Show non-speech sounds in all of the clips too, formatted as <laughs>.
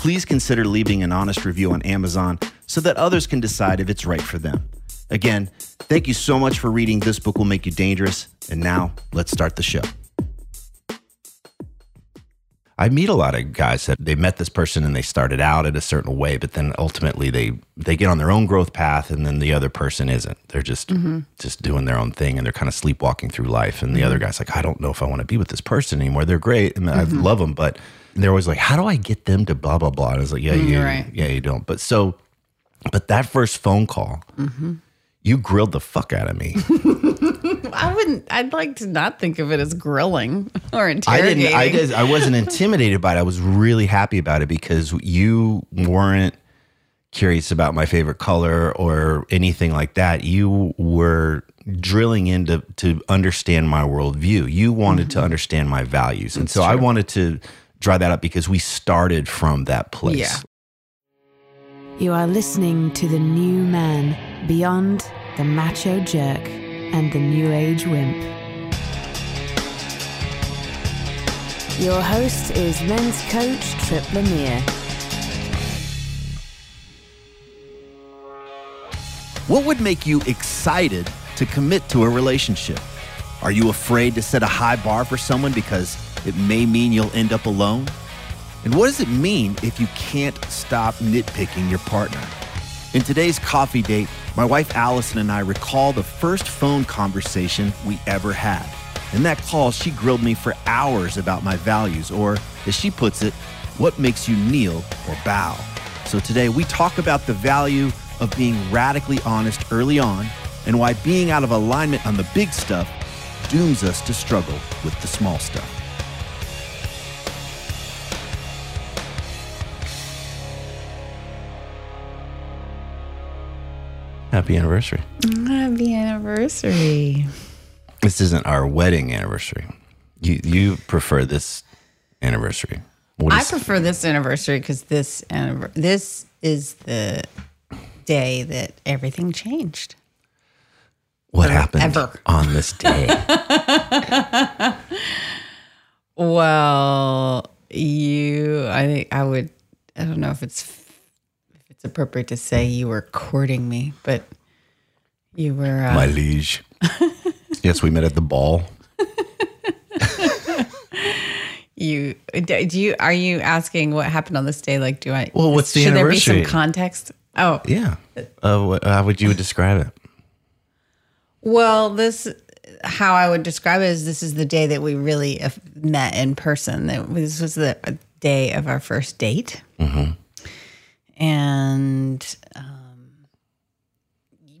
please consider leaving an honest review on Amazon so that others can decide if it's right for them. Again, thank you so much for reading This Book Will Make You Dangerous. And now let's start the show. I meet a lot of guys that they met this person and they started out in a certain way, but then ultimately they they get on their own growth path, and then the other person isn't. They're just mm-hmm. just doing their own thing, and they're kind of sleepwalking through life. And the mm-hmm. other guy's like, I don't know if I want to be with this person anymore. They're great, and mm-hmm. I love them, but they're always like, How do I get them to blah blah blah? And I was like, Yeah, mm, you, right. yeah, you don't. But so, but that first phone call, mm-hmm. you grilled the fuck out of me. <laughs> I wouldn't. I'd like to not think of it as grilling <laughs> or interrogating. I didn't. I, did, I wasn't intimidated by it. I was really happy about it because you weren't curious about my favorite color or anything like that. You were drilling into to understand my worldview. You wanted mm-hmm. to understand my values, and That's so true. I wanted to draw that up because we started from that place. Yeah. You are listening to the new man beyond the macho jerk and the New Age Wimp. Your host is men's coach Tripp Lanier. What would make you excited to commit to a relationship? Are you afraid to set a high bar for someone because it may mean you'll end up alone? And what does it mean if you can't stop nitpicking your partner? In today's coffee date, my wife Alyson and I recall the first phone conversation we ever had. In that call, she grilled me for hours about my values, or as she puts it, what makes you kneel or bow. So today we talk about the value of being radically honest early on and why being out of alignment on the big stuff dooms us to struggle with the small stuff. Happy anniversary. Happy anniversary. This isn't our wedding anniversary. You you prefer this anniversary. I prefer this anniversary because this this is the day that everything changed. What happened ever. on this day? <laughs> well, you I think I would I don't know if it's it's appropriate to say you were courting me, but you were uh, my liege. <laughs> yes, we met at the ball. you do you are you asking what happened on this day? Like, do I? Well, what's the should anniversary? there be some context? Oh, yeah. Uh, how would you describe it? Well, this how I would describe it is this is the day that we really met in person. This was the day of our first date. Mm-hmm and um,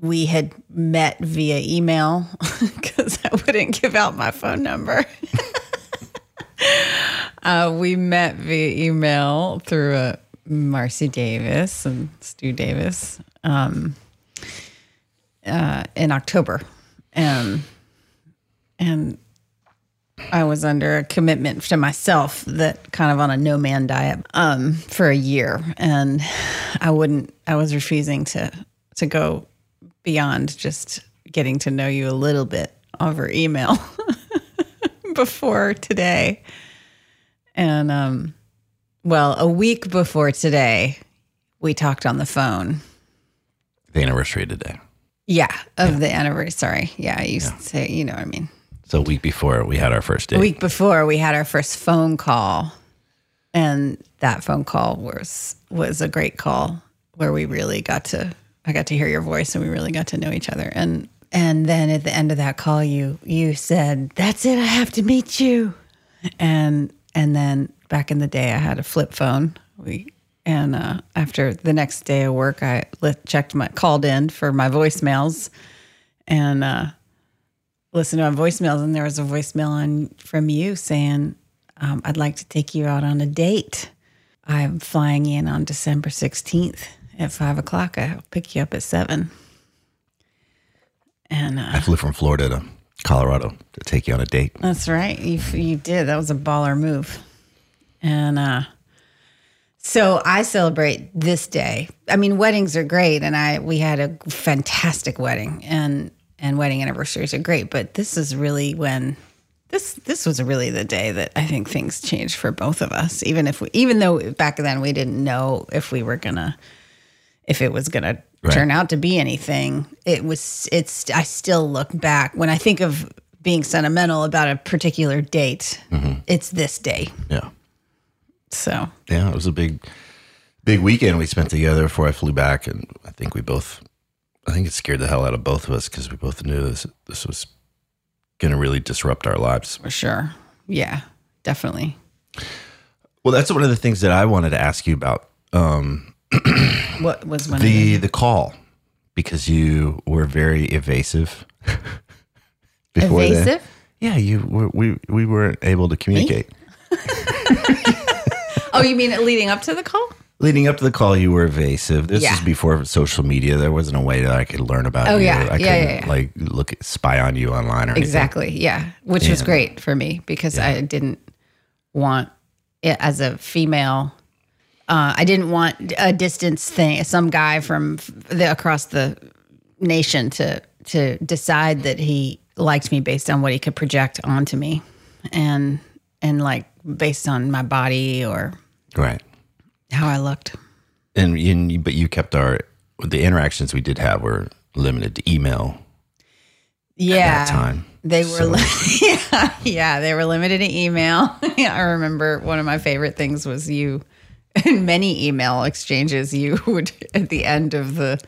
we had met via email <laughs> because I wouldn't give out my phone number. <laughs> uh, we met via email through uh, Marcy Davis and Stu Davis um, uh, in October, and I was under a commitment to myself that kind of on a no man diet um, for a year, and I wouldn't. I was refusing to to go beyond just getting to know you a little bit over email <laughs> before today, and um, well, a week before today, we talked on the phone. The anniversary today. Yeah, of yeah. the anniversary. Sorry. Yeah, I used yeah. to say, you know what I mean. So a week before we had our first date. A week before we had our first phone call. and that phone call was was a great call where we really got to I got to hear your voice and we really got to know each other and and then at the end of that call you you said that's it I have to meet you and and then back in the day I had a flip phone we and uh, after the next day of work I checked my called in for my voicemails and uh listened to my voicemails and there was a voicemail on from you saying um, I'd like to take you out on a date. I'm flying in on December 16th at five o'clock. I'll pick you up at seven. And uh, I flew from Florida to Colorado to take you on a date. that's right. You, you did. That was a baller move. And uh, so I celebrate this day. I mean, weddings are great, and I we had a fantastic wedding, and and wedding anniversaries are great. But this is really when this this was really the day that I think things changed for both of us. Even if we, even though back then we didn't know if we were gonna, if it was gonna Right. turn out to be anything. It was. It's. I still look back when I think of being sentimental about a particular date. Mm-hmm. It's this day. Yeah. So Yeah, it was a big, big weekend we spent together before I flew back, and I think we both, I think it scared the hell out of both of us because we both knew this this was going to really disrupt our lives. for sure, yeah, definitely. Well, that's one of the things that I wanted to ask you about um, <clears throat> What was one the of the call because you were very evasive. <laughs> before then. evasive? Yeah, you were, we we weren't able to communicate. <laughs> Oh, you mean leading up to the call? Leading up to the call, you were evasive. This Yeah. is before social media. There wasn't a way that I could learn about Oh, you. yeah. I Yeah, couldn't yeah, yeah. like look spy on you online or anything. Exactly. Yeah. Which was great for me because I didn't want it as a female. Uh, I didn't want a distance thing, some guy from the, across the nation to to decide that he liked me based on what he could project onto me, and and like based on my body or Right. How I looked. And, and but you kept our the interactions we did have were limited to email Yeah. at that time. They were, So- li- <laughs> yeah, yeah, they were limited to email. <laughs> I remember one of my favorite things was you, <laughs> in many email exchanges, you would at the end of the,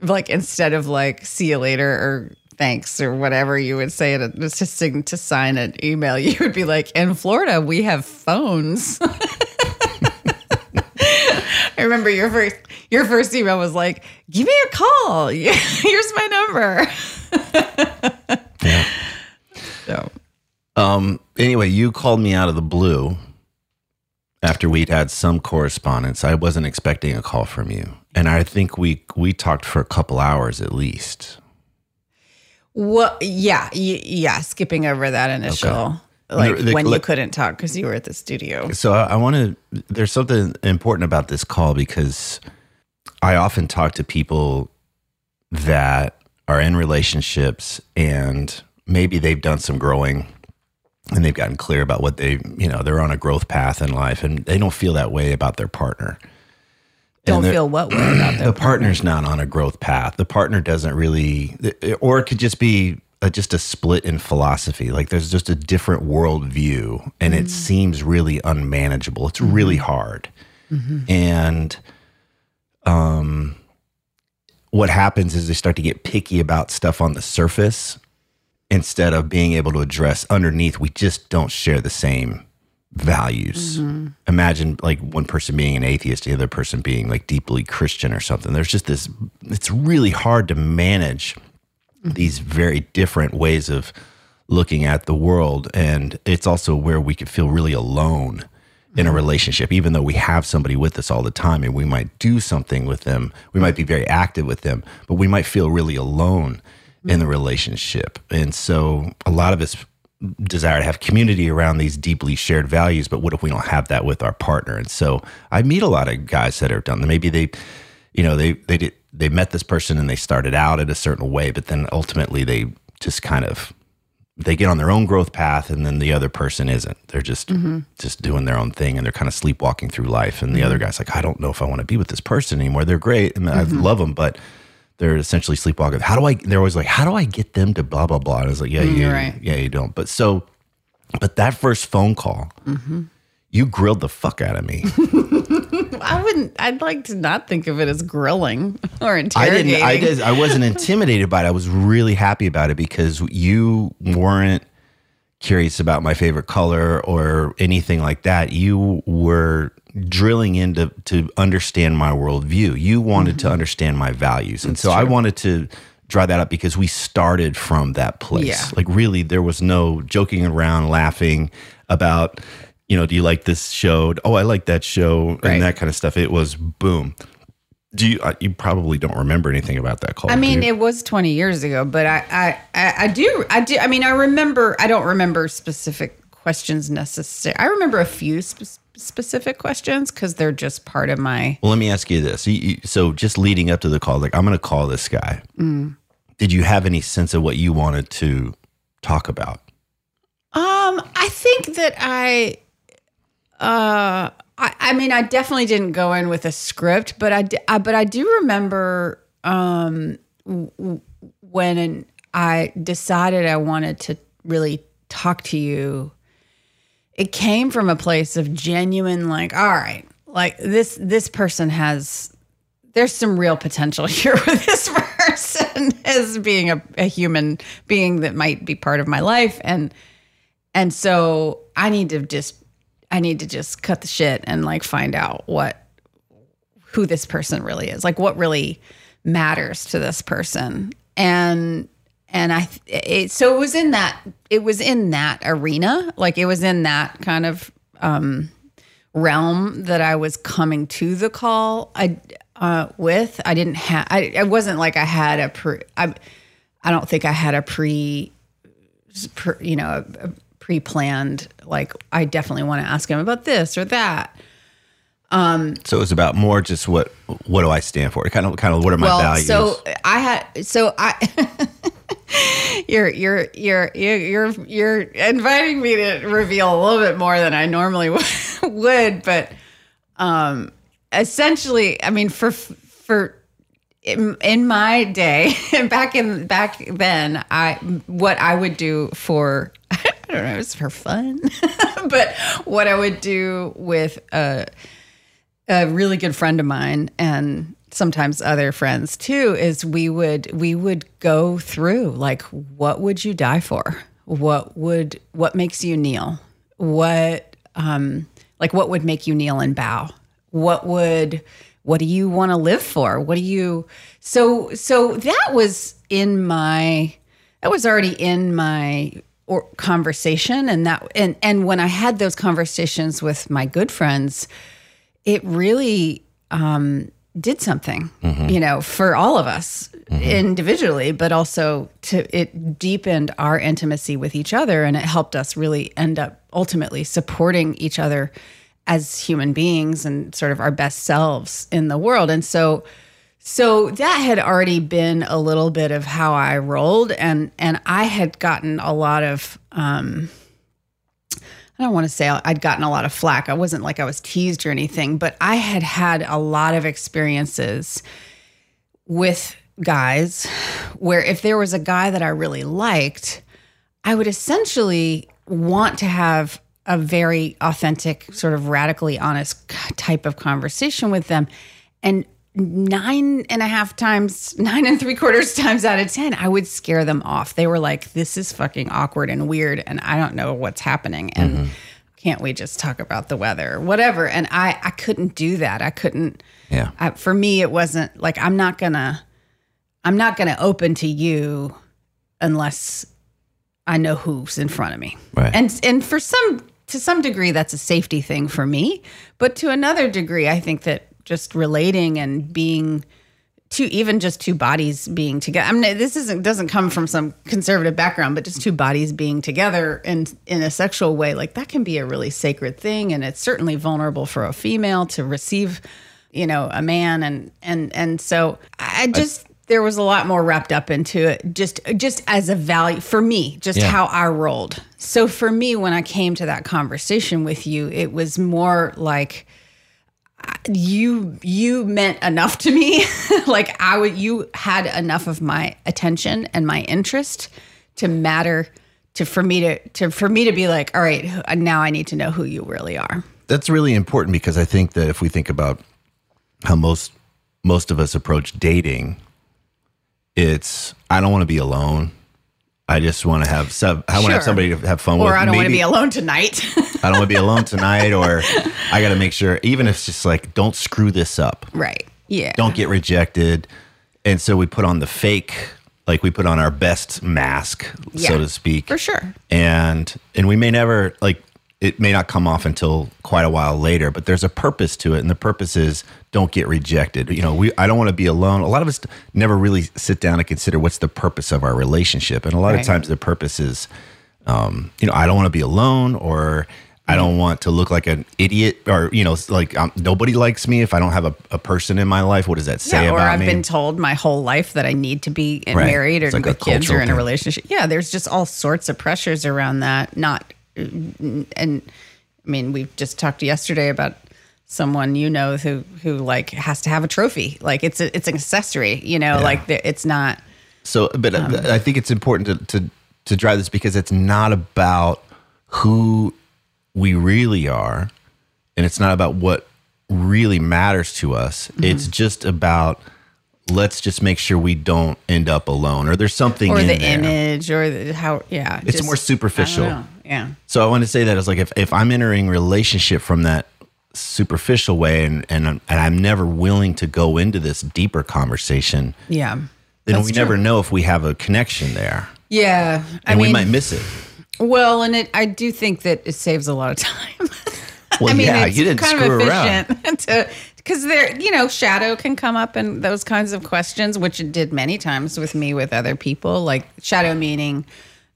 like instead of like "see you later" or "thanks" or whatever, you would say it was to sign to sign an email. You would be like, "In Florida, we have phones." I remember your first your first email was like, "Give me a call. <laughs> Here's my number." Yeah. <laughs> So. Um. Anyway, you called me out of the blue after we'd had some correspondence. I wasn't expecting a call from you, and I think we we talked for a couple hours at least. Well, yeah, yeah. Skipping over that initial, like The- when you couldn't talk because you were at the studio. So I, I want to. There's something important about this call because I often talk to people that are in relationships and maybe they've done some growing and they've gotten clear about what they, you know, they're on a growth path in life and they don't feel that way about their partner. Don't feel what way about <clears throat> the that. partner's not on a growth path. The partner doesn't really, or it could just be a, just a split in philosophy. Like there's just a different worldview, and it mm. seems really unmanageable. It's mm-hmm. really hard, mm-hmm. and um, what happens is they start to get picky about stuff on the surface instead of being able to address underneath. We just don't share the same values. Mm-hmm. Imagine like one person being an atheist, the other person being like deeply Christian or something. There's just this, it's really hard to manage Mm-hmm. these very different ways of looking at the world. And it's also where we could feel really alone in a mm-hmm. relationship, even though we have somebody with us all the time and we might do something with them. We might be very active with them, but we might feel really alone in mm-hmm. the relationship. And so a lot of us desire to have community around these deeply shared values, but what if we don't have that with our partner? And so I meet a lot of guys that are done. Maybe they, you know, they they did they met this person and they started out in a certain way, but then ultimately they just kind of they get on their own growth path and then the other person isn't. They're just mm-hmm. just doing their own thing and they're kind of sleepwalking through life. And the other mm-hmm. guy's like, I don't know if I want to be with this person anymore. They're great and I mm-hmm. love them, but they're essentially sleepwalking. How do I? They're always like, how do I get them to blah blah blah? And I was like, yeah, mm, you, right. yeah, you don't. But so, but that first phone call, You grilled the fuck out of me. <laughs> I wouldn't. I'd like to not think of it as grilling or intimidating. I didn't. I did. I wasn't <laughs> intimidated by it. I was really happy about it because you weren't curious about my favorite color or anything like that. You were drilling into to understand my worldview. You wanted Mm-hmm. to understand my values, and so I wanted to draw that up because we started from that place. Yeah. Like really, there was no joking around, laughing about. You know, do you like this show? Oh, I like that show, Right. and that kind of stuff. It was boom. Do you? Uh, you probably don't remember anything about that call. I mean, it was 20 years ago, but I, I, I, I do, I do. I mean, I remember. I don't remember specific questions necessary. I remember a few spe- specific questions because they're just part of my. Well, let me ask you this. You- you- So, just leading up to the call, like I'm going to call this guy. Mm. Did you have any sense of what you wanted to talk about? Um, I think that I, uh, I, I mean, I definitely didn't go in with a script, but I, I- but I do remember, um, w- when I decided I wanted to really talk to you. It came from a place of genuine, like, all right, like this, this person has there's some real potential <laughs> here with this <laughs> person as being a, a human being that might be part of my life and and so i need to just i need to just cut the shit and like find out what who this person really is like what really matters to this person and and i it, so it was in that it was in that arena like it was in that kind of um realm that I was coming to the call I uh, with. I didn't have. I it wasn't like I had a pre. I, I don't think I had a pre, you know, a, a pre-planned. Like I definitely want to ask him about this or that. um, So it was about more just what what do I stand for? Kind of kind of what are my well, values? so I had. So I. <laughs> You're you're you're you're you're you're inviting me to reveal a little bit more than I normally <laughs> would, but um, essentially, I mean, for for in, in my day, <laughs> back in back then, I what I would do for <laughs> I don't know, it was for fun, <laughs> but what I would do with a a really good friend of mine and sometimes other friends too is we would we would go through like what would you die for? What would what makes you kneel? What um like what would make you kneel and bow? What would what do you want to live for? What do you so so that was in my that was already in my or conversation and that and and when i had those conversations with my good friends it really um, did something, you know, for all of us individually, but also to it deepened our intimacy with each other, and it helped us really end up ultimately supporting each other as human beings and sort of our best selves in the world. And so, so that had already been a little bit of how I rolled, and and I had gotten a lot of. Um, I don't want to say I'd gotten a lot of flack. I wasn't like I was teased or anything, but I had had a lot of experiences with guys where if there was a guy that I really liked, I would essentially want to have a very authentic, sort of radically honest type of conversation with them. And nine and a half times, nine and three quarters times out of 10, I would scare them off. They were like, this is fucking awkward and weird, and I don't know what's happening. And mm-hmm. can't we just talk about the weather whatever? And I, I couldn't do that. I couldn't. yeah. I, for me, it wasn't like I'm not gonna, I'm not gonna open to you unless I know who's in front of me. Right. And and for some to some degree, that's a safety thing for me. But to another degree, I think that just relating and being two, even just two bodies being together. I mean, this isn't doesn't come from some conservative background, but just two bodies being together in in a sexual way, like that can be a really sacred thing, and it's certainly vulnerable for a female to receive, you know, a man, and and and so I just. There was a lot more wrapped up into it just just as a value for me just Yeah. how i rolled. So for me when i came to that conversation with you it was more like you you meant enough to me. <laughs> Like i would you had enough of my attention and my interest to matter to for me to to for me to be like all right now i need to know who you really are. That's really important because I think that if we think about how most most of us approach dating, it's I don't want to be alone. I just want to have sub. I want to have somebody to have fun with. Or I don't want to Maybe- be alone tonight. <laughs> I don't want to be alone tonight, or I got to make sure. Even if it's just like, don't screw this up. right. Yeah. Don't get rejected. And so we put on the fake, like we put on our best mask, so to speak. For sure. and and we may never like it may not come off until quite a while later but there's a purpose to it and the purpose is don't get rejected you know we i don't want to be alone a lot of us never really sit down and consider what's the purpose of our relationship and a lot Right. of times the purpose is um, you know i don't want to be alone or i don't want to look like an idiot or you know like um, nobody likes me if i don't have a, a person in my life what does that say Yeah, or about I've me been told my whole life that I need to be Right. married or like with kids or in a relationship. Yeah, there's just all sorts of pressures around that. Not, and I mean, we just talked yesterday about someone you know who who like has to have a trophy. Like it's a, it's an accessory. You know, like the, it's not. So, but Um, I think it's important to, to to drive this because it's not about who we really are, and it's not about what really matters to us. Mm-hmm. It's just about let's just make sure we don't end up alone, or there's something Or in the there. image, or the, how, yeah. It's just- more superficial. I don't know. Yeah. So I want to say that as like if, if I'm entering relationship from that superficial way and and I'm, and I'm never willing to go into this deeper conversation, Yeah. then we true. never know if we have a connection there, Yeah. I and mean, we might miss it. well, and it, I do think that it saves a lot of time. <laughs> Well, I mean, yeah, it's you didn't kind screw of around. efficient <laughs> to because there, you know, shadow can come up and those kinds of questions, which it did many times with me with other people. Like shadow meaning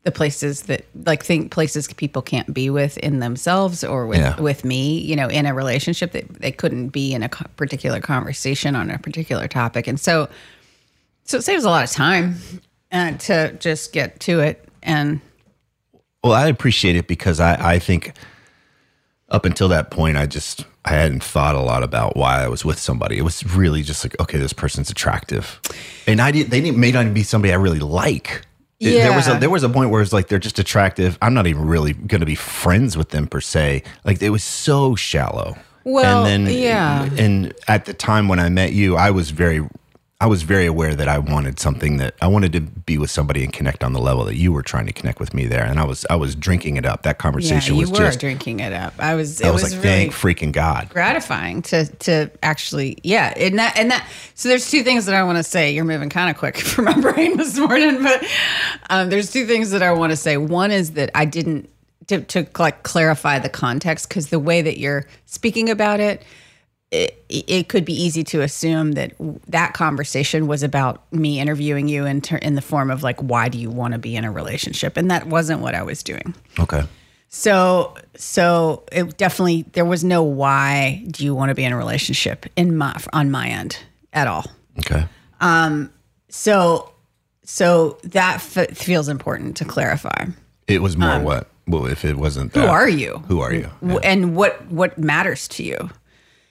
the places that like think places people can't be with in themselves or with Yeah. with me, you know, in a relationship that they couldn't be in a particular conversation on a particular topic, and so so it saves a lot of time uh, to just get to it and Well, I appreciate it because I, I think up until that point, I just I hadn't thought a lot about why I was with somebody. It was really just like, okay, this person's attractive, and I did. They didn't, may not even be somebody I really like. It- There was a there was a point where it's like they're just attractive. I'm not even really going to be friends with them per se. Like it was so shallow. Well, and then yeah. And at the time when I met you, I was very I was very aware that I wanted something that I wanted to be with somebody and connect on the level that you were trying to connect with me there. And I was I was drinking it up. That yeah, conversation you was were just drinking it up. I was. I it was, was, like, really thank freaking God. gratifying to to actually yeah and that and that so there's two things that i want to say you're moving kind of quick <laughs> for my brain this morning but um, there's two things that i want to say one is that i didn't to, to like clarify the context because the way that you're speaking about it it, it could be easy to assume that that conversation was about me interviewing you in, ter- in the form of like why do you want to be in a relationship and that wasn't what i was doing Okay. so so it definitely there was no why do you want to be in a relationship in my on my end at all. Okay. Um, So so that f- feels important to clarify. It was more what? Well, if it wasn't Um, Who are you? Who are you? W- And what what matters to you?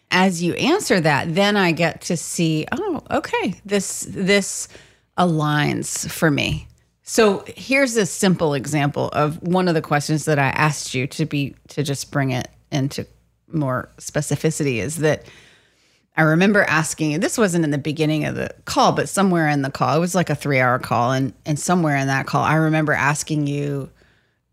As you answer that, then I get to see, oh, okay, this this aligns for me. So here's a simple example of one of the questions that I asked you to be to just bring it into more specificity is that I remember asking, this wasn't in the beginning of the call, but somewhere in the call, it was like a three hour call. And, and somewhere in that call, I remember asking you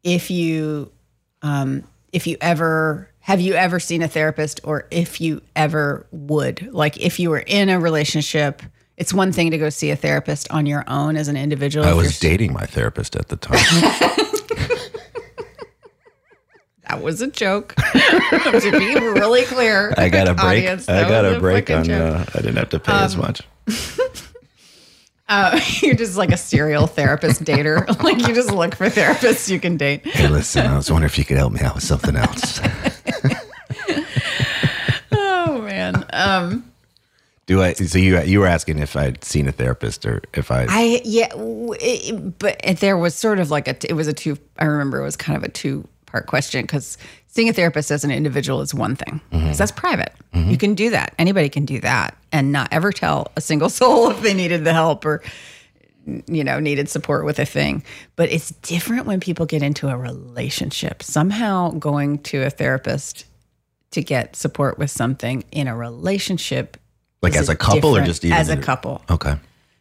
if you, um, if you ever, have you ever seen a therapist or if you ever would, like if you were in a relationship, it's one thing to go see a therapist on your own as an individual. I was dating my therapist at the time. <laughs> that was a joke. <laughs> to be really clear. I got a break. audience, I got a break on. Uh, I didn't have to pay as much. <laughs> Uh, you're just like a serial therapist dater. like you just look for therapists you can date. Hey, listen, I was wondering if you could help me out with something else. Oh man. Um, Do I? So you you were asking if I'd seen a therapist or if I? I yeah, it, but there was sort of like a. It was a two. I remember it was kind of a two part question because seeing a therapist as an individual is one thing because that's private. You can do that. Anybody can do that and not ever tell a single <laughs> soul if they needed the help or you know needed support with a thing. But it's different when people get into a relationship. Somehow going to a therapist to get support with something in a relationship Like as a couple or just even as a couple Okay.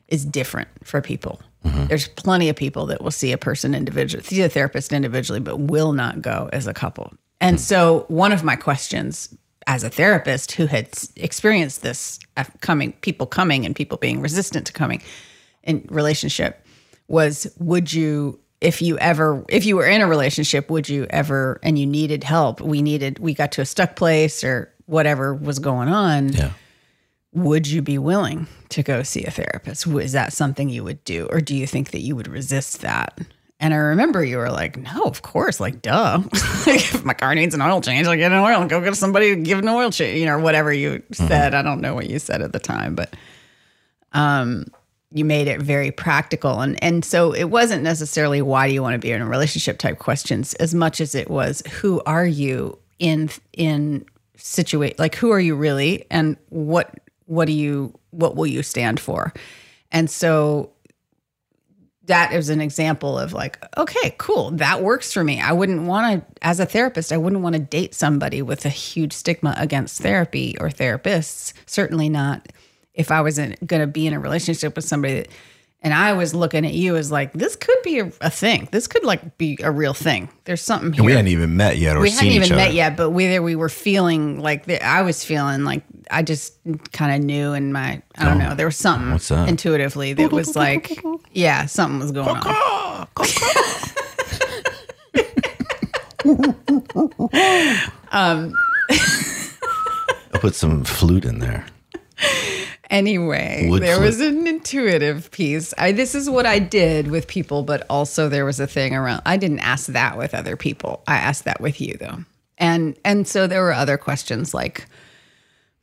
is different for people. Mm-hmm. There's plenty of people that will see a person individually, see a therapist individually, but will not go as a couple. And so, one of my questions as a therapist who had experienced this coming, people coming and people being resistant to coming in relationship was would you if you ever if you were in a relationship would you ever and you needed help we needed we got to a stuck place or whatever was going on Yeah. would you be willing to go see a therapist? Is that something you would do? Or do you think that you would resist that? And I remember you were like, no, of course, like, duh. <laughs> like, if my car needs an oil change, I'll get an oil and go get somebody to give an oil change, you know, or whatever you said. I don't know what you said at the time, but um, you made it very practical. And, and so it wasn't necessarily why do you want to be in a relationship type questions as much as it was who are you in, in situate, like who are you really and what, what do you, what will you stand for? And so that is an example of like, okay, cool, that works for me. I wouldn't want to, as a therapist, I wouldn't want to date somebody with a huge stigma against therapy or therapists. Certainly not if I wasn't going to be in a relationship with somebody that, and I was looking at you as like, this could be a, a thing. This could like be a real thing. There's something here. We hadn't even met yet or we hadn't even other. met yet, but whether we were feeling like the, I was feeling like I just kind of knew in my I don't oh. know there was something Oh, what's that? intuitively that was like yeah something was going on. <laughs> Um, <laughs> I'll put some flute in there. <laughs> Anyway, Wood there was an intuitive piece. I this is what I did with people, but also there was a thing around. I didn't ask that with other people. I asked that with you though, and and so there were other questions like.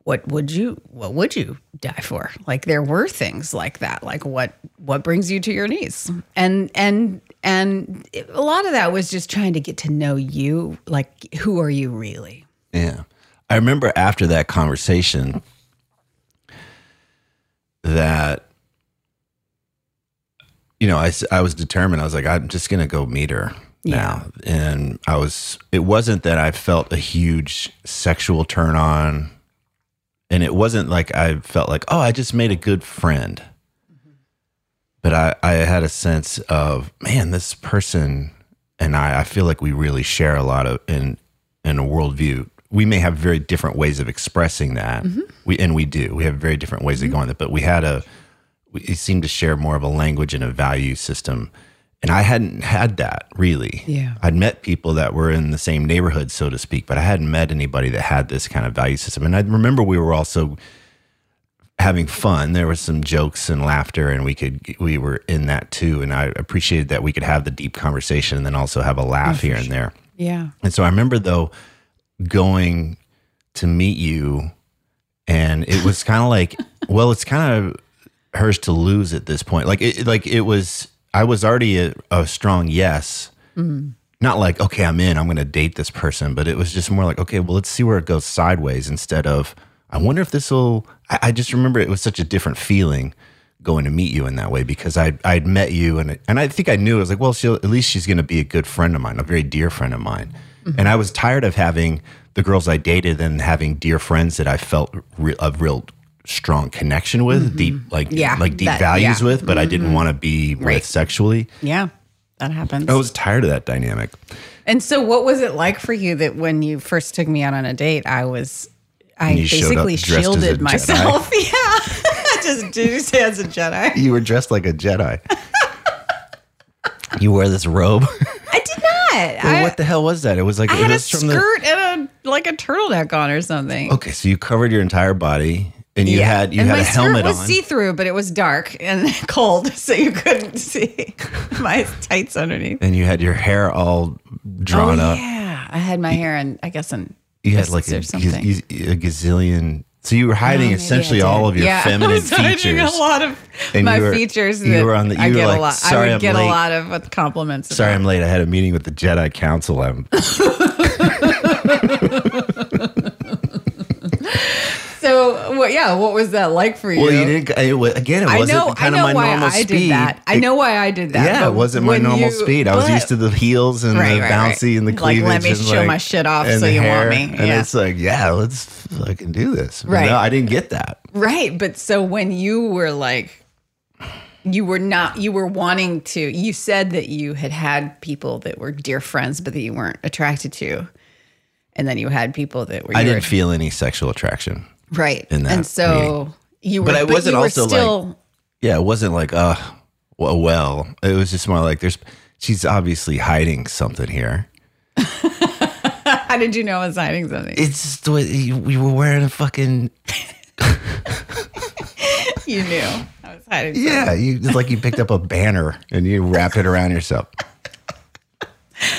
What would you what would you die for? Like there were things like that. Like what what brings you to your knees? And and and a lot of that was just trying to get to know you. Like who are you really? Yeah. I remember after that conversation that, you know, I, I was determined. I was like, I'm just going to go meet her now. And I was, it wasn't that I felt a huge sexual turn on. And it wasn't like I felt like, oh, I just made a good friend. Mm-hmm. But I, I had a sense of, man, this person and I, I feel like we really share a lot of in in a worldview. We may have very different ways of expressing that. Mm-hmm. We and we do. We have very different ways of mm-hmm. going that. But we had a we seemed to share more of a language and a value system. And I hadn't had that really. Yeah. I'd met people that were in the same neighborhood, so to speak, but I hadn't met anybody that had this kind of value system. And I remember we were also having fun. There was some jokes and laughter, and we could we were in that too. And I appreciated that we could have the deep conversation and then also have a laugh here and there. Yeah. And so I remember though going to meet you, and it was kind of like, <laughs> well, it's kind of hers to lose at this point. Like it, like it was. I was already a, a strong yes. Mm-hmm. Not like okay, I'm in. I'm going to date this person, but it was just more like okay, well, let's see where it goes sideways instead of I wonder if this will. I, I just remember it was such a different feeling going to meet you in that way because I I'd met you and and I think I knew I was like, well, she'll at least she's going to be a good friend of mine, a very dear friend of mine. And I was tired of having the girls I dated and having dear friends that I felt re- a real strong connection with, mm-hmm. deep like Yeah, like deep that- values yeah. with, but I didn't mm-hmm. want to be with sexually. Yeah. That happens. I was tired of that dynamic. And so, what was it like for you that when you first took me out on a date, I was, I you showed up basically dressed as a shielded Jedi? myself. <laughs> Yeah. <laughs> Just did you say as a Jedi? You were dressed like a Jedi. <laughs> you wear this robe. Not. I, what the hell was that? It was like I it had a from the skirt and a like a turtleneck on or something. Okay, so you covered your entire body and you had you and had my a helmet skirt was on. see through, but it was dark and <laughs> cold, <laughs> so you couldn't see <laughs> my tights underneath. and you had your hair all drawn oh, up. Yeah, I had my hair in, I guess, in You had like a, or something. gaz- a gazillion. So you were hiding Oh, essentially all of your yeah, I feminine was hiding features. A lot of And my you were- features. you were on the- I you were get like, a lot. "Sorry, I would I'm get late." a lot of compliments. Sorry, about I'm late. I had a meeting with the Jedi Council. I'm <laughs> <laughs> So? Yeah, what was that like for you? Well, you didn't. It, again, it wasn't know. I kind know of my why normal I speed. did that. I know why I did that. Yeah, it wasn't my normal you- speed. I was But- used to the heels and Right, the right, bouncy right. and the Like, cleavage. let me and show like- my shit off so you want hair. me. And it's like, yeah, let's fucking do this. But Right. No, I didn't get that. Right. But so when you were like, you were not, you were wanting to, you said that you had had people that were dear friends, but that you weren't attracted to. And then you had people that were, I didn't were- feel any sexual attraction. Right. in that and so you were, But I wasn't you were also, like- Yeah, it wasn't like, uh, well, well. It was just more like, there's, she's obviously hiding something here. <laughs> how did you know I was hiding something? It's just the way you, we were wearing a fucking <laughs> you knew I was hiding something. yeah. You it's like you picked up a banner and you wrapped it around yourself.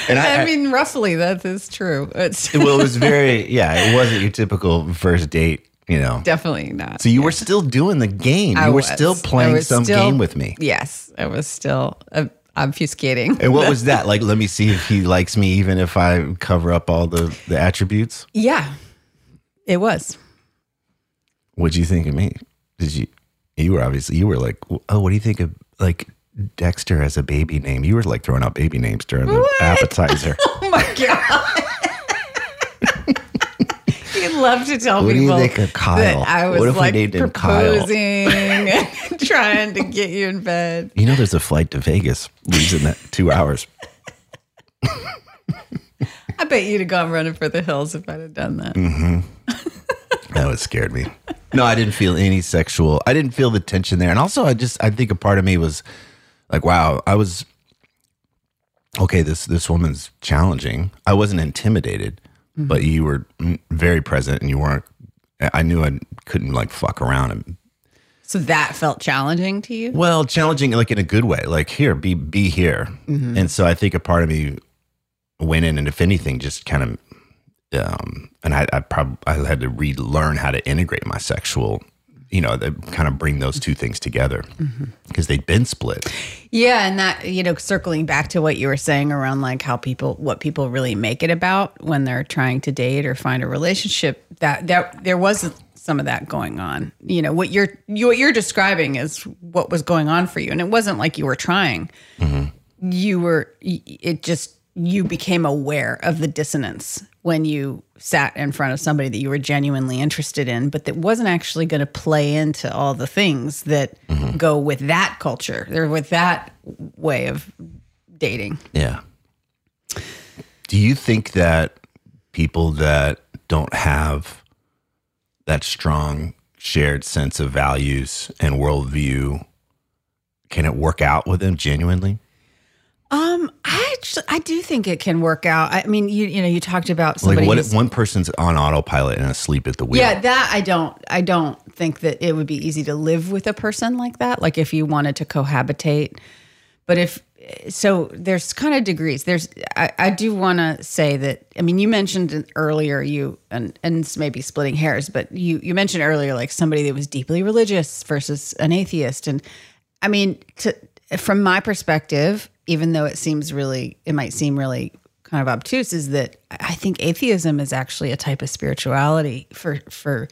And I, I mean, roughly, that is true. It's well, it was <laughs> very yeah. It wasn't your typical first date, you know. definitely not. So you were still doing the game. You I were was. still playing some still- game with me. Yes, I was still uh, obfuscating. And what was <laughs> that? Like, let me see if he likes me, even if I cover up all the the attributes. Yeah, it was. What'd you think of me? Did you? You were obviously you were like, oh, what do you think of like Dexter as a baby name? You were like throwing out baby names during the <laughs> appetizer. Oh my god. Love to tell What do you people think of Kyle? that I was What if we like named him Kyle? proposing, <laughs> <laughs> trying to get you in bed. you know, there's a flight to Vegas. Leaves in that two hours. I bet you'd have gone running for the hills if I'd have done that. Mm. That would scared me. No, I didn't feel any sexual. I didn't feel the tension there, and also, I just I think a part of me was like, wow, I was okay. This this woman's challenging. I wasn't intimidated, but you were very present, and you weren't. I knew I couldn't like fuck around and So that felt challenging to you. well, challenging like in a good way. Like here, be be here. And so I think a part of me went in, and if anything, just kind of, um, and I I probably I had to relearn how to integrate my sexual, you know, that kind of bring those two things together mm-hmm. because they'd been split. Yeah, and that you know, circling back to what you were saying around like how people, what people really make it about when they're trying to date or find a relationship. That that there was some of that going on. You know, what you're you, what you're describing is what was going on for you, and it wasn't like you were trying. Mm-hmm. You were. It just you became aware of the dissonance when you sat in front of somebody that you were genuinely interested in, but that wasn't actually going to play into all the things that mm-hmm. go with that culture or with that way of dating. Yeah. Do you think that people that don't have that strong shared sense of values and worldview, can it work out with them genuinely? Um, I actually, I do think it can work out. I mean, you you know, you talked about somebody. Like, what if one person's on autopilot and asleep at the wheel? Yeah, that I don't I don't think that it would be easy to live with a person like that. Like if you wanted to cohabitate. But if so there's kind of degrees. There's I, I do want to say that I mean you mentioned earlier you and and this may be splitting hairs, but you you mentioned earlier like somebody that was deeply religious versus an atheist and I mean to from my perspective, even though it seems really it might seem really kind of obtuse is that I think atheism is actually a type of spirituality for for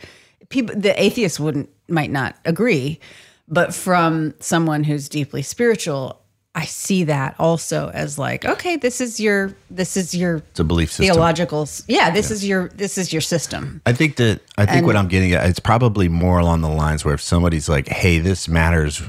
people the atheists wouldn't might not agree but from someone who's deeply spiritual I see that also as like okay this is your this is your It's a belief system. theological yeah this is your this is your system I think that I think And- what I'm getting at it's probably more along the lines where if somebody's like, "Hey, this matters.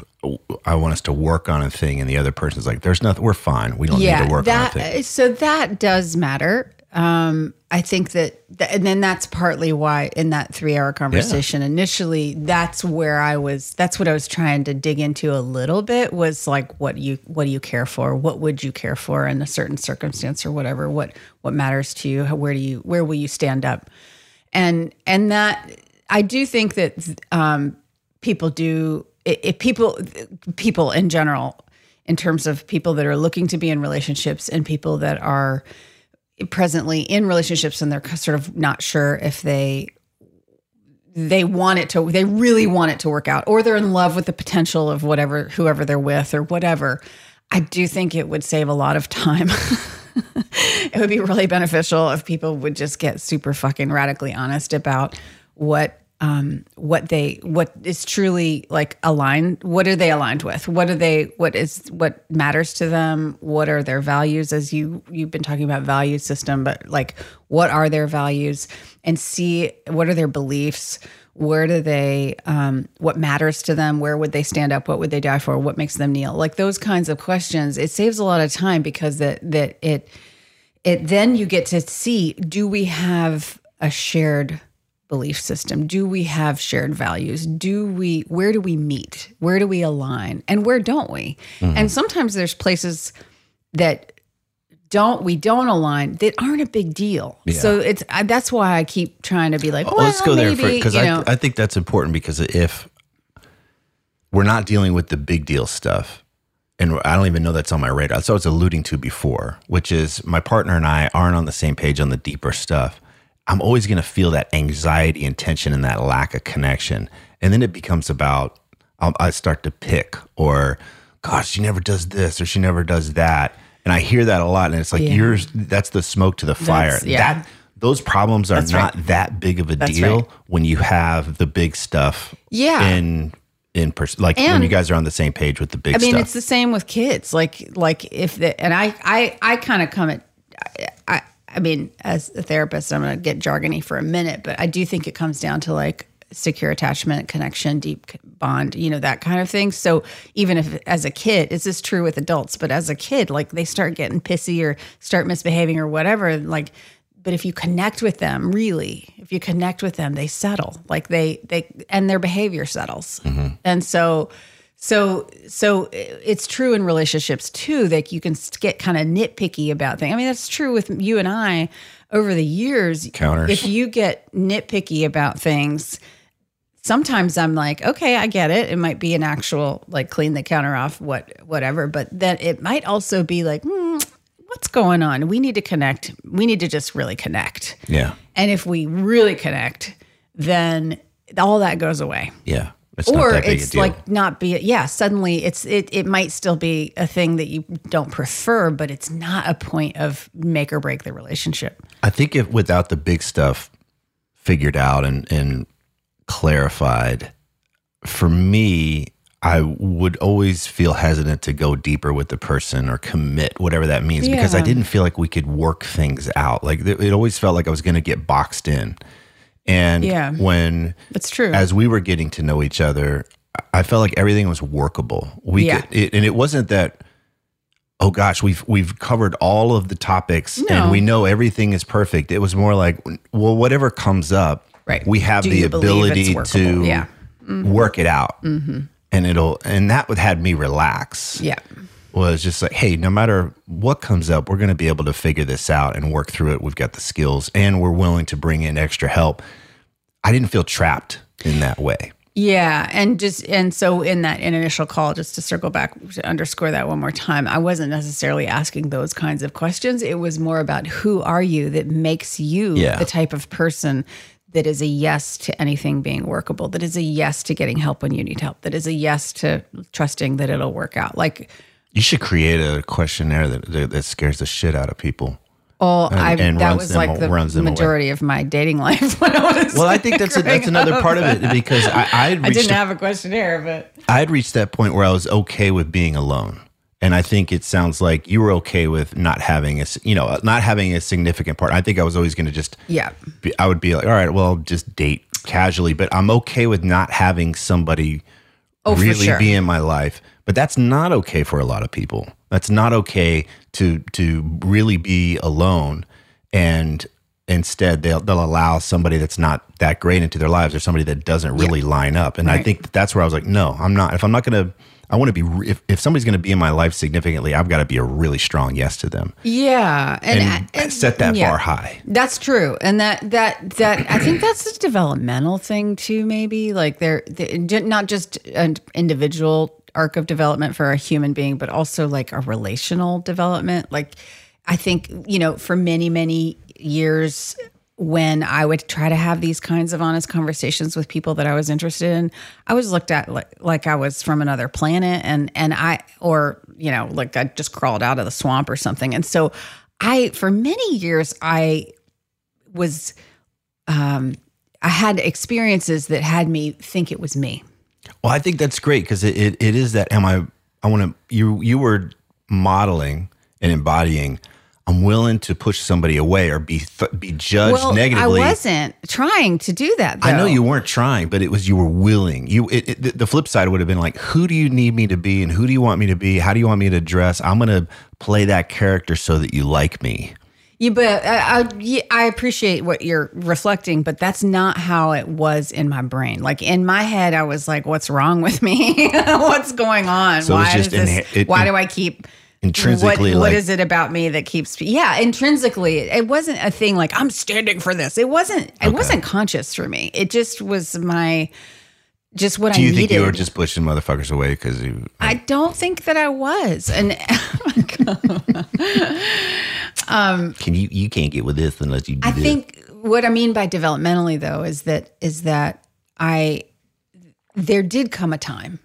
I want us to work on a thing," and the other person's like, "There's nothing. We're fine. We don't need to work that on a thing." so that does matter um i think that th- and then that's partly why in that three hour conversation initially that's where i was that's what i was trying to dig into a little bit was like what do you what do you care for? What would you care for in a certain circumstance or whatever? What what matters to you? Where do you where will you stand up? And and that i do think that um people do if people people in general in terms of people that are looking to be in relationships and people that are presently in relationships and they're sort of not sure if they they want it to they really want it to work out or they're in love with the potential of whatever whoever they're with or whatever i do think it would save a lot of time. <laughs> It would be really beneficial if people would just get super fucking radically honest about what um, what they what is truly like aligned what are they aligned with? What are they what is what matters to them? What are their values? As you you've been talking about value system but like what are their values? And see what are their beliefs? Where do they um, what matters to them? Where would they stand up? What would they die for? What makes them kneel? Like those kinds of questions it saves a lot of time because that that it it then you get to see do we have a shared belief system? Do we have shared values? Do we where do we meet? Where do we align? And where don't we? Mm-hmm. And sometimes there's places that don't we don't align that aren't a big deal. So it's I, that's why i keep trying to be like well, let's go there maybe, because you I, know, I think that's important because if we're not dealing with the big deal stuff and i don't even know that's on my radar. That's what i was alluding to before which is my partner and i aren't on the same page on the deeper stuff i'm always going to feel that anxiety and tension and that lack of connection and then it becomes about I'll, i start to pick or gosh she never does this or she never does that and i hear that a lot and it's like Yeah. yours that's the smoke to the fire That's- yeah. that those problems are That's not right. that big of a That's deal right. when you have the big stuff Yeah. in in person like when you guys are on the same page with the big I mean, stuff it's the same with kids. Like, like if the and I, I, I kind of come at, I, I mean, as a therapist, I'm going to get jargony for a minute, but I do think it comes down to like secure attachment, connection, deep bond, you know, that kind of thing. So even if as a kid, is this true with adults? But as a kid, like they start getting pissy or start misbehaving or whatever, like. But if you connect with them, really, if you connect with them, they settle. Like they they and their behavior settles. Mm-hmm. And so so, so it's true in relationships too that you can get kind of nitpicky about things. I mean, that's true with you and I over the years. Counters. If you get nitpicky about things, sometimes I'm like, okay, I get it. It might be an actual like clean the counter off, what whatever. But then it might also be like, hmm, what's going on? We need to connect. We need to just really connect. yeah And if we really connect, then all that goes away yeah it's or that big a it's like not be yeah suddenly it's it it might still be a thing that you don't prefer but it's not a point of make or break the relationship i think if without the big stuff figured out and and clarified for me I would always feel hesitant to go deeper with the person or commit, whatever that means, because I didn't feel like we could work things out. Like it always felt like I was going to get boxed in. And Yeah. when that's true as we were getting to know each other, I felt like everything was workable. We Yeah. could, it, and it wasn't that. Oh gosh, we've we've covered all of the topics No. and we know everything is perfect. It was more like, well, whatever comes up, Right. we have Do the you believe it's ability to Yeah. work it out, mm-hmm. and it'll and that would had me relax yeah was just like, hey, no matter what comes up, we're going to be able to figure this out and work through it. We've got the skills and we're willing to bring in extra help. I didn't feel trapped in that way. Yeah, and just and so in that initial call, just to circle back to underscore that one more time, I wasn't necessarily asking those kinds of questions. It was more about who are you that makes you Yeah. the type of person that is a yes to anything being workable, that is a yes to getting help when you need help, that is a yes to trusting that it'll work out. Like, You should create a questionnaire that, that, that scares the shit out of people. oh, I and that runs was them- like the them away. majority of my dating <laughs> life when I was. Well, I think that's a, that's another up. part of it because I, I <laughs> didn't a- have a questionnaire, but I had reached that point where I was okay with being alone. And I think it sounds like you were okay with not having a, you know, not having a significant part. I think I was always going to just, yeah, be, I would be like, all right, well, I'll just date casually, but I'm okay with not having somebody Oh, really sure. be in my life. But that's not okay for a lot of people. That's not okay to to really be alone and instead they'll they'll allow somebody that's not that great into their lives or somebody that doesn't really line up. And I Right. think that's where I was like, no, I'm not. If I'm not going to I want to be if, if somebody's going to be in my life significantly, I've got to be a really strong yes to them yeah, and, and set that yeah. bar high. That's true, and that that that I think <clears throat> that's a developmental thing too. Maybe like they're, they not just an individual arc of development for a human being, but also like a relational development. Like I think you know, for many many years, when I would try to have these kinds of honest conversations with people that I was interested in, I was looked at like, like I was from another planet, and and I or you know like I just crawled out of the swamp or something. And so I, for many years, I was um I had experiences that had me think it was me. Well, I think that's great because it, it, it is that. Am I? I want to. You you were modeling and embodying. I'm willing to push somebody away or be th- be judged well, negatively. I wasn't trying to do that. Though. I know you weren't trying, but it was you were willing. You it, it, the- flip side would have been like, who do you need me to be, and who do you want me to be? How do you want me to dress? I'm gonna play that character so that you like me. Yeah, but uh, I, I, I appreciate what you're reflecting, but that's not how it was in my brain. Like in my head, I was like, "What's wrong with me? <laughs> What's going on? So why just this? inhe- it- why do I keep?" Intrinsically, what, like- what is it about me that keeps yeah intrinsically it wasn't a thing like i'm standing for this it wasn't it wasn't conscious for me it just was my just what I. Do i you needed think you were just pushing motherfuckers away because you? i don't think that i was and <laughs> oh um, Can you? You can't get with this unless you do I this. think what I mean by developmentally though is that is that I there did come a time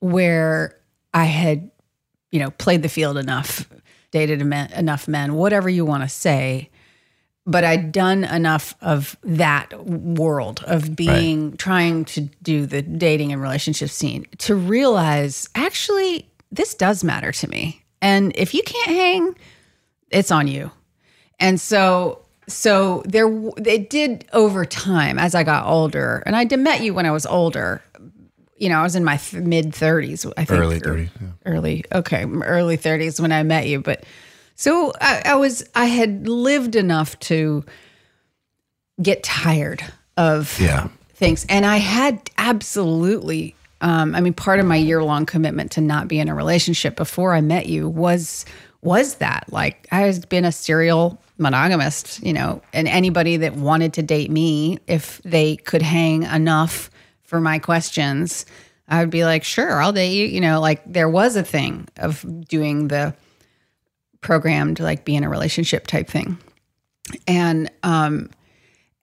where I had you know played the field enough, dated men, enough men, whatever you want to say, but I'd done enough of that world of being trying to do the dating and relationship scene to realize actually this does matter to me. And if you can't hang, it's on you. And so so there it did over time as I got older. And I met you when I was older. You know, I was in my th- mid 30s, I think. Early or 30s, yeah. Early, okay, early 30s when I met you, but so I, I was I had lived enough to get tired of Yeah. things. And I had absolutely, um, I mean, part of my year long commitment to not be in a relationship before I met you was was that like I had been a serial monogamist, you know, and anybody that wanted to date me, if they could hang enough for my questions, I would be like, sure, I'll date you. You know, like there was a thing of doing the programmed like be in a relationship type thing. And um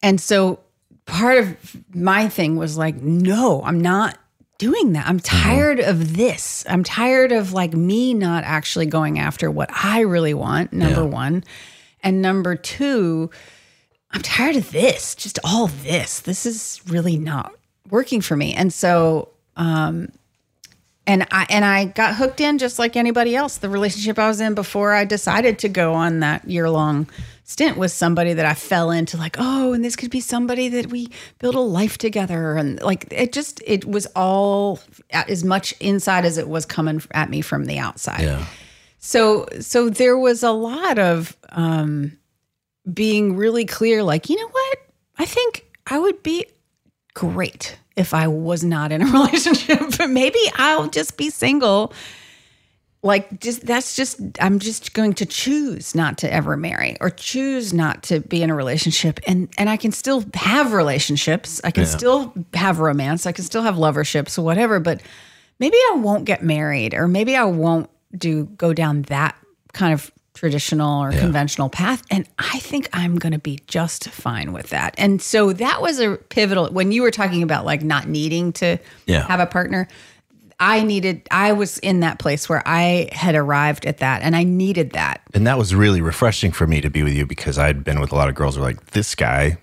and so part of my thing was like, no, I'm not doing that. I'm tired of this. I'm tired of like me not actually going after what I really want, number Yeah. one. And number two, I'm tired of this, just all this. This is really not working for me. And so, um, and I and I got hooked in just like anybody else. The relationship I was in before I decided to go on that year long stint was somebody that I fell into like, oh, and this could be somebody that we build a life together. And like it just it was all as much inside as it was coming at me from the outside. Yeah. So so there was a lot of um being really clear like, you know what? I think I would be great if I was not in a <laughs> relationship. But <laughs> maybe I'll just be single. Like just that's just I'm just going to choose not to ever marry or choose not to be in a relationship and and I can still have relationships. I can still have romance. I can still have loverships or whatever, but maybe I won't get married or maybe I won't do go down that kind of traditional or conventional path and I think I'm going to be just fine with that. And so that was a pivotal when you were talking about like not needing to Yeah. have a partner. I needed I was in that place where I had arrived at that and I needed that. And that was really refreshing for me to be with you because I'd been with a lot of girls who were like, this guy,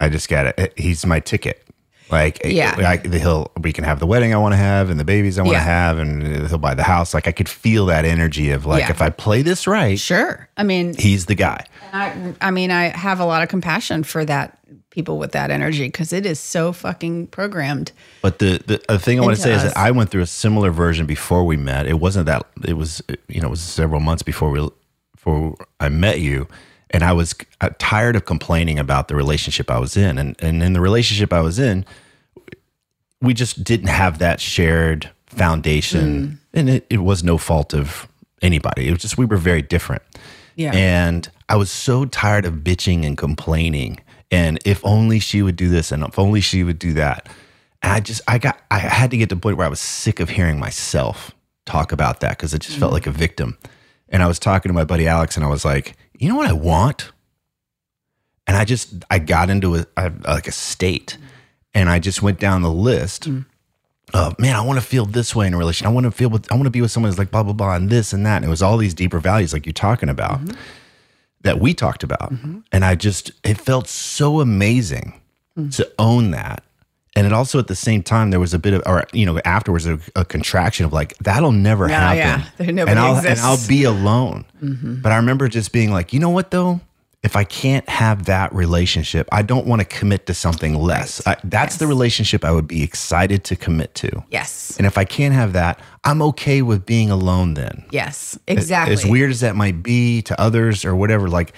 I just got it. He's my ticket. Like, eh, Yeah. I, he'll, we can have the wedding I want to have and the babies I want to Yeah. have, and he'll buy the house. Like, I could feel that energy of like, Yeah. if I play this right, Sure. I mean, he's the guy. I, I mean, I have a lot of compassion for that people with that energy because it is so fucking programmed. But the, the, the thing I want to say is that I went through a similar version before we met. It wasn't that, it was, you know, it was several months before we, before I met you. And I was uh, tired of complaining about the relationship I was in. And, and in the relationship I was in, we just didn't have that shared foundation. And it, it was no fault of anybody. It was just, we were very different. Yeah. And I was so tired of bitching and complaining. And if only she would do this and if only she would do that. And I just, I got, I had to get to the point where I was sick of hearing myself talk about that because it just felt like a victim. And I was talking to my buddy Alex and I was like, you know what I want? And I just, I got into a, a like a state and I just went down the list mm. of, man, I want to feel this way in a relationship. I want to feel with, I want to be with someone who's like blah, blah, blah, and this and that. And it was all these deeper values like you're talking about mm-hmm. that we talked about. Mm-hmm. And I just, it felt so amazing mm. to own that. And it also at the same time there was a bit of, or you know, afterwards a, a contraction of like that'll never Yeah, happen. yeah. Nobody and I'll exists. and I'll be alone. But I remember just being like, you know what though, if I can't have that relationship, I don't want to commit to something less. I, that's the relationship I would be excited to commit to. Yes. And if I can't have that, I'm okay with being alone then. Yes. Exactly. As weird as that might be to others or whatever, like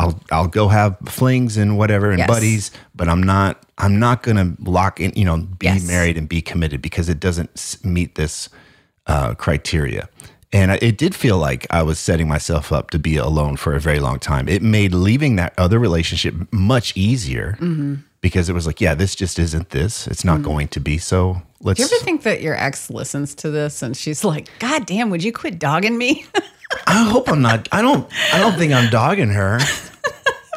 I'll I'll go have flings and whatever and Yes. buddies, but I'm not I'm not gonna lock in, you know, be Yes. married and be committed because it doesn't meet this uh, criteria. And I- it did feel like I was setting myself up to be alone for a very long time. It made leaving that other relationship much easier Mm-hmm. because it was like, yeah, this just isn't this. It's not going to be. So let's. Do you ever think that your ex listens to this and she's like, God damn, would you quit dogging me? <laughs> I hope I'm not. I don't. I don't think I'm dogging her.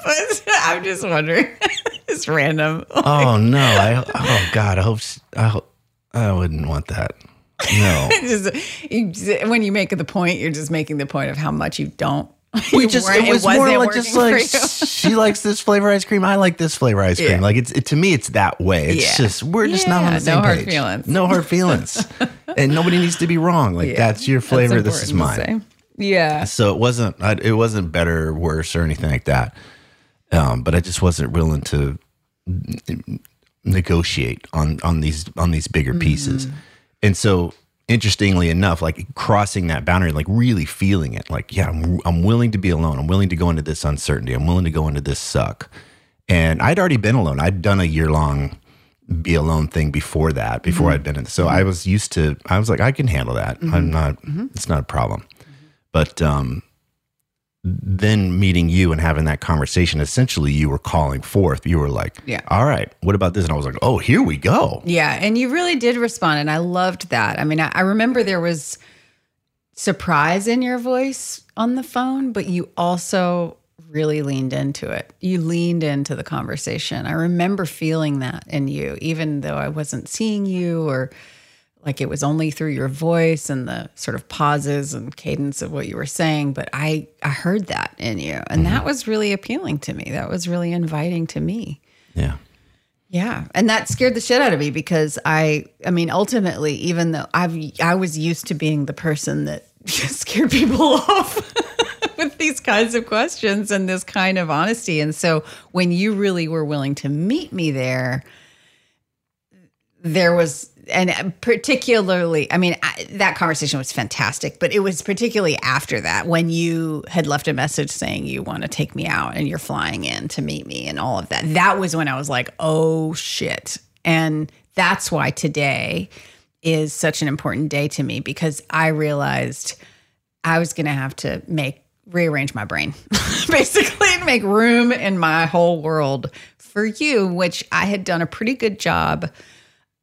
<laughs> I'm just wondering. <laughs> it's random. <laughs> Oh no! I oh god! I hope I hope I wouldn't want that. No, just, you, when you make the point, you're just making the point of how much you don't. we you just weren't- it was wasn't more like just like she likes this flavor ice cream. I like this flavor ice cream. Yeah. Like it's it, to me, it's that way. It's Yeah. just we're just not on the same no hard page. feelings. No hard feelings, and nobody needs to be wrong. Like Yeah, that's your that's flavor. this is mine. Yeah. So it wasn't. It wasn't better, or worse, or anything like that. Um, but I just wasn't willing to negotiate on on these on these bigger pieces. And so, interestingly enough, like crossing that boundary, like really feeling it, like yeah, I'm I'm willing to be alone. I'm willing to go into this uncertainty. I'm willing to go into this suck. And I'd already been alone. I'd done a year long be alone thing before that, before I'd been in. So I was used to. I was like, I can handle that. I'm not. It's not a problem. But um, then meeting you and having that conversation, essentially, you were calling forth. You were like, Yeah. all right, what about this?" And I was like, "Oh, here we go." Yeah, and you really did respond, and I loved that. I mean, I, I remember there was surprise in your voice on the phone, but you also really leaned into it. You leaned into the conversation. I remember feeling that in you, even though I wasn't seeing you or like it was only through your voice and the sort of pauses and cadence of what you were saying but i i heard that in you. And that mm-hmm. was really appealing to me. That was really inviting to me. Yeah, yeah, and that scared the shit out of me because I, I mean, ultimately, even though I've, I was used to being the person that <laughs> scared people <laughs> off <laughs> with these kinds of questions and this kind of honesty, and so when you really were willing to meet me there, there was, and particularly, I mean, I, that conversation was fantastic, but it was particularly after that when you had left a message saying you want to take me out and you're flying in to meet me and all of that. That was when I was like, oh shit. And that's why today is such an important day to me because I realized I was going to have to make rearrange my brain <laughs> basically make room in my whole world for you which I had done a pretty good job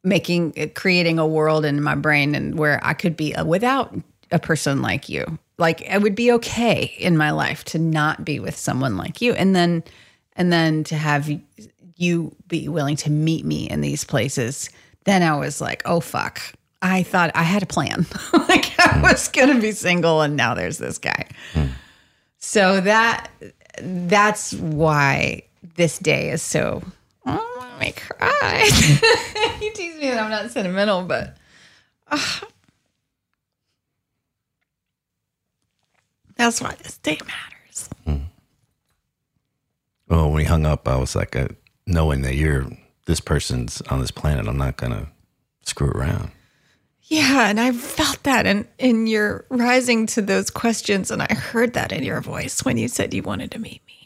making uh, creating a world in my brain and where I could be uh, without a person like you. Like it would be okay in my life to not be with someone like you and then and then to have you be willing to meet me in these places. Then I was like, "Oh fuck. I thought I had a plan. <laughs> like I hmm. was going to be single and now there's this guy." Hmm. So that that's why this day is so make me cry. <laughs> you tease me that I'm not sentimental, but ah. that's why this day matters. Well, when we hung up, I was like, uh, knowing that you're this person's on this planet, I'm not gonna screw around. Yeah, and I felt that in in your rising to those questions, and I heard that in your voice when you said you wanted to meet me.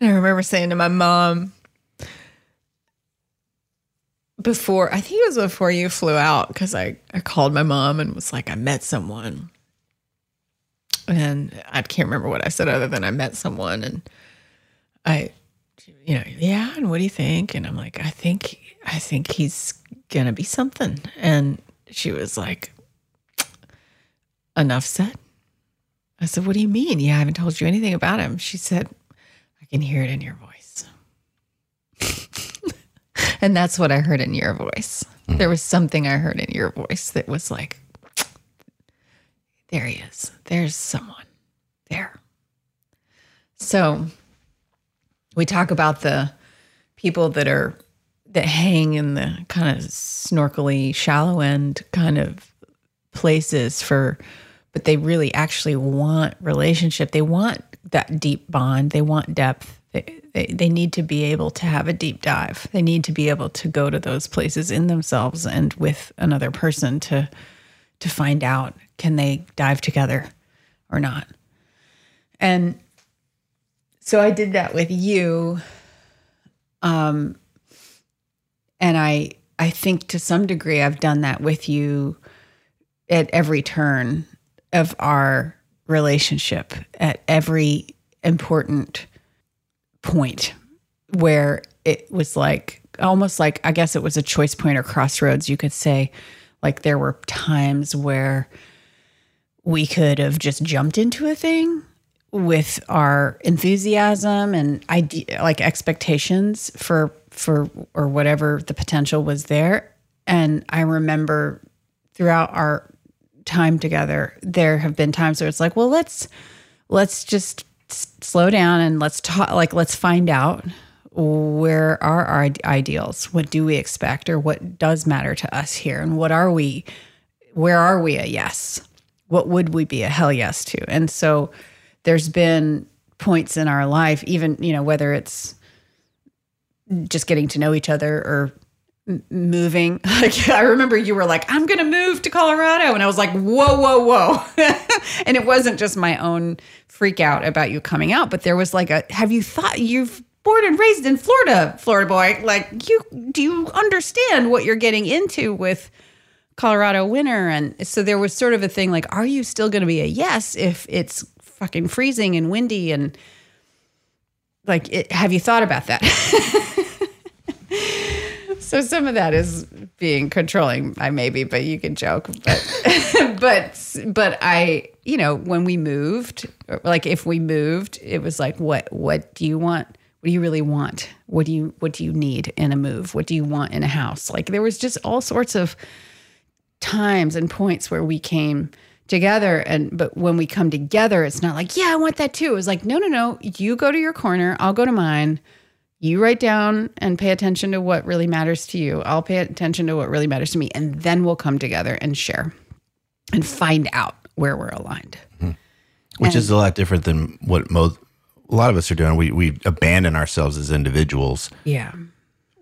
And I remember saying to my mom before, I think it was before you flew out, because I, I called my mom and was like, I met someone. And I can't remember what I said other than I met someone. And I, you know, yeah. And what do you think? And I'm like, I think, I think he's going to be something. And she was like, enough said. I said, What do you mean? Yeah, I haven't told you anything about him. She said, I can hear it in your voice. <laughs> and that's what I heard in your voice. Mm. There was something I heard in your voice that was like, there he is. There's someone there. So we talk about the people that are that hang in the kind of snorkely shallow end kind of places for but they really actually want relationship they want that deep bond. They want depth. They, they, they need to be able to have a deep dive. They need to be able to go to those places in themselves and with another person to to find out can they dive together or not? And so I did that with you. Um, and I, I think to some degree I've done that with you at every turn of our relationship, at every important point where it was like almost like I guess it was a choice point or crossroads, you could say. Like there were times where we could have just jumped into a thing with our enthusiasm and idea, like expectations for for or whatever the potential was there. And I remember throughout our time together, there have been times where it's like, well, let's let's just slow down and let's talk. Like, let's find out where are our ideals. What do we expect, or what does matter to us here, and what are we? Where are we a yes? What would we be a hell yes to? And so there's been points in our life, even, you know, whether it's just getting to know each other or moving. <laughs> Like I remember you were like, I'm going to move to Colorado. And I was like, whoa, whoa, whoa. <laughs> and it wasn't just my own freak out about you coming out, but there was like a, have you thought you've born and raised in Florida, Florida boy? Like you, do you understand what you're getting into with Colorado winter? And so there was sort of a thing like, are you still going to be a yes if it's fucking freezing and windy and like it, have you thought about that <laughs> so some of that is being controlling i maybe but you can joke. But <laughs> but but i you know when we moved like if we moved it was like what what do you want? What do you really want? What do you what do you need in a move? What do you want in a house? Like there was just all sorts of times and points where we came together. And but when we come together it's not like yeah i want that too. It was like no no no. You go to your corner. I'll go to mine you write down and pay attention to what really matters to you i'll pay attention to what really matters to me and then we'll come together and share and find out where we're aligned mm-hmm. which and, is a lot different than what most a lot of us are doing we we abandon ourselves as individuals yeah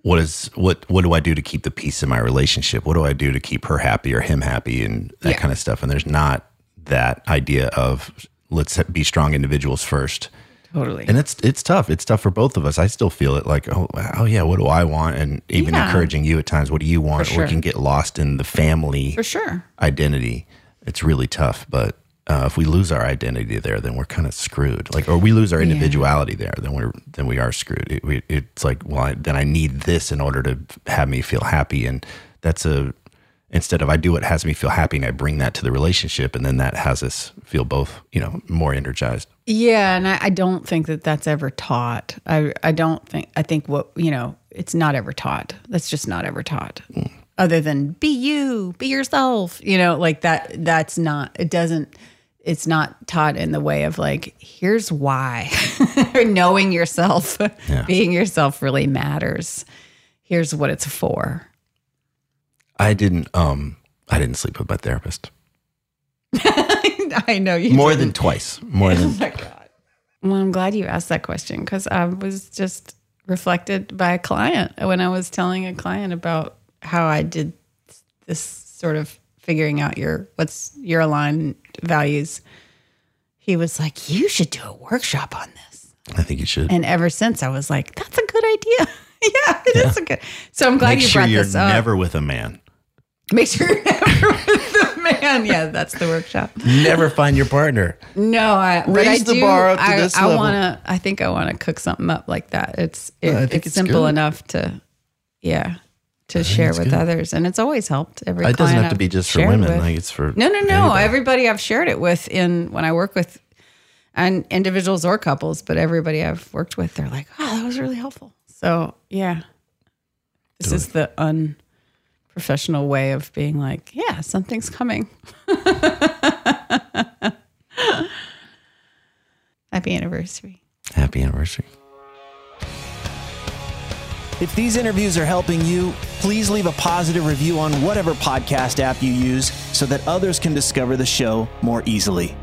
what is what what do I do to keep the peace in my relationship? What do I do to keep her happy or him happy and that yeah. kind of stuff? And there's not that idea of let's be strong individuals first. Totally. And it's it's tough. It's tough for both of us. I still feel it like, oh, oh yeah, what do I want? And even yeah. encouraging you at times, what do you want? Sure. Or we can get lost in the family for sure identity. It's really tough. But uh, if we lose our identity there, then we're kind of screwed. Like, or we lose our individuality yeah. there, then we're then we are screwed. It, we, it's like, well, I, then I need this in order to have me feel happy, and that's a instead of I do what has me feel happy, and I bring that to the relationship, and then that has us feel both, you know, more energized. Yeah, and I, I don't think that that's ever taught. I I don't think I think what you know, it's not ever taught. That's just not ever taught. Mm. Other than be you, be yourself, you know, like that. That's not. It doesn't it's not taught in the way of like here's why <laughs> knowing yourself yeah. being yourself really matters here's what it's for i didn't um i didn't sleep with my therapist <laughs> i know you more didn't. than twice more than <laughs> oh my god well i'm glad you asked that question because i was just reflected by a client when i was telling a client about how i did this sort of figuring out your what's your aligned values, he was like, "You should do a workshop on this." I think you should. And ever since, I was like, "That's a good idea." <laughs> yeah, it yeah. is a good. So I'm glad Make you sure brought you're this up. Never with a man. Make sure you're never <laughs> with the man. Yeah, that's the workshop. Never find your partner. No, I raise I the do, bar up to I, this I level. wanna. I think I want to cook something up like that. It's it, it's, it's, simple good. enough to, yeah to share with good. others, and it's always helped. Every it doesn't have to I've be just for women; with. like it's for no, no, no. Anybody. Everybody I've shared it with in when I work with, and individuals or couples, but everybody I've worked with, they're like, "Oh, that was really helpful." So yeah, this Do is it. the unprofessional way of being like, "Yeah, something's coming." <laughs> Happy anniversary. Happy anniversary. If these interviews are helping you, please leave a positive review on whatever podcast app you use so that others can discover the show more easily.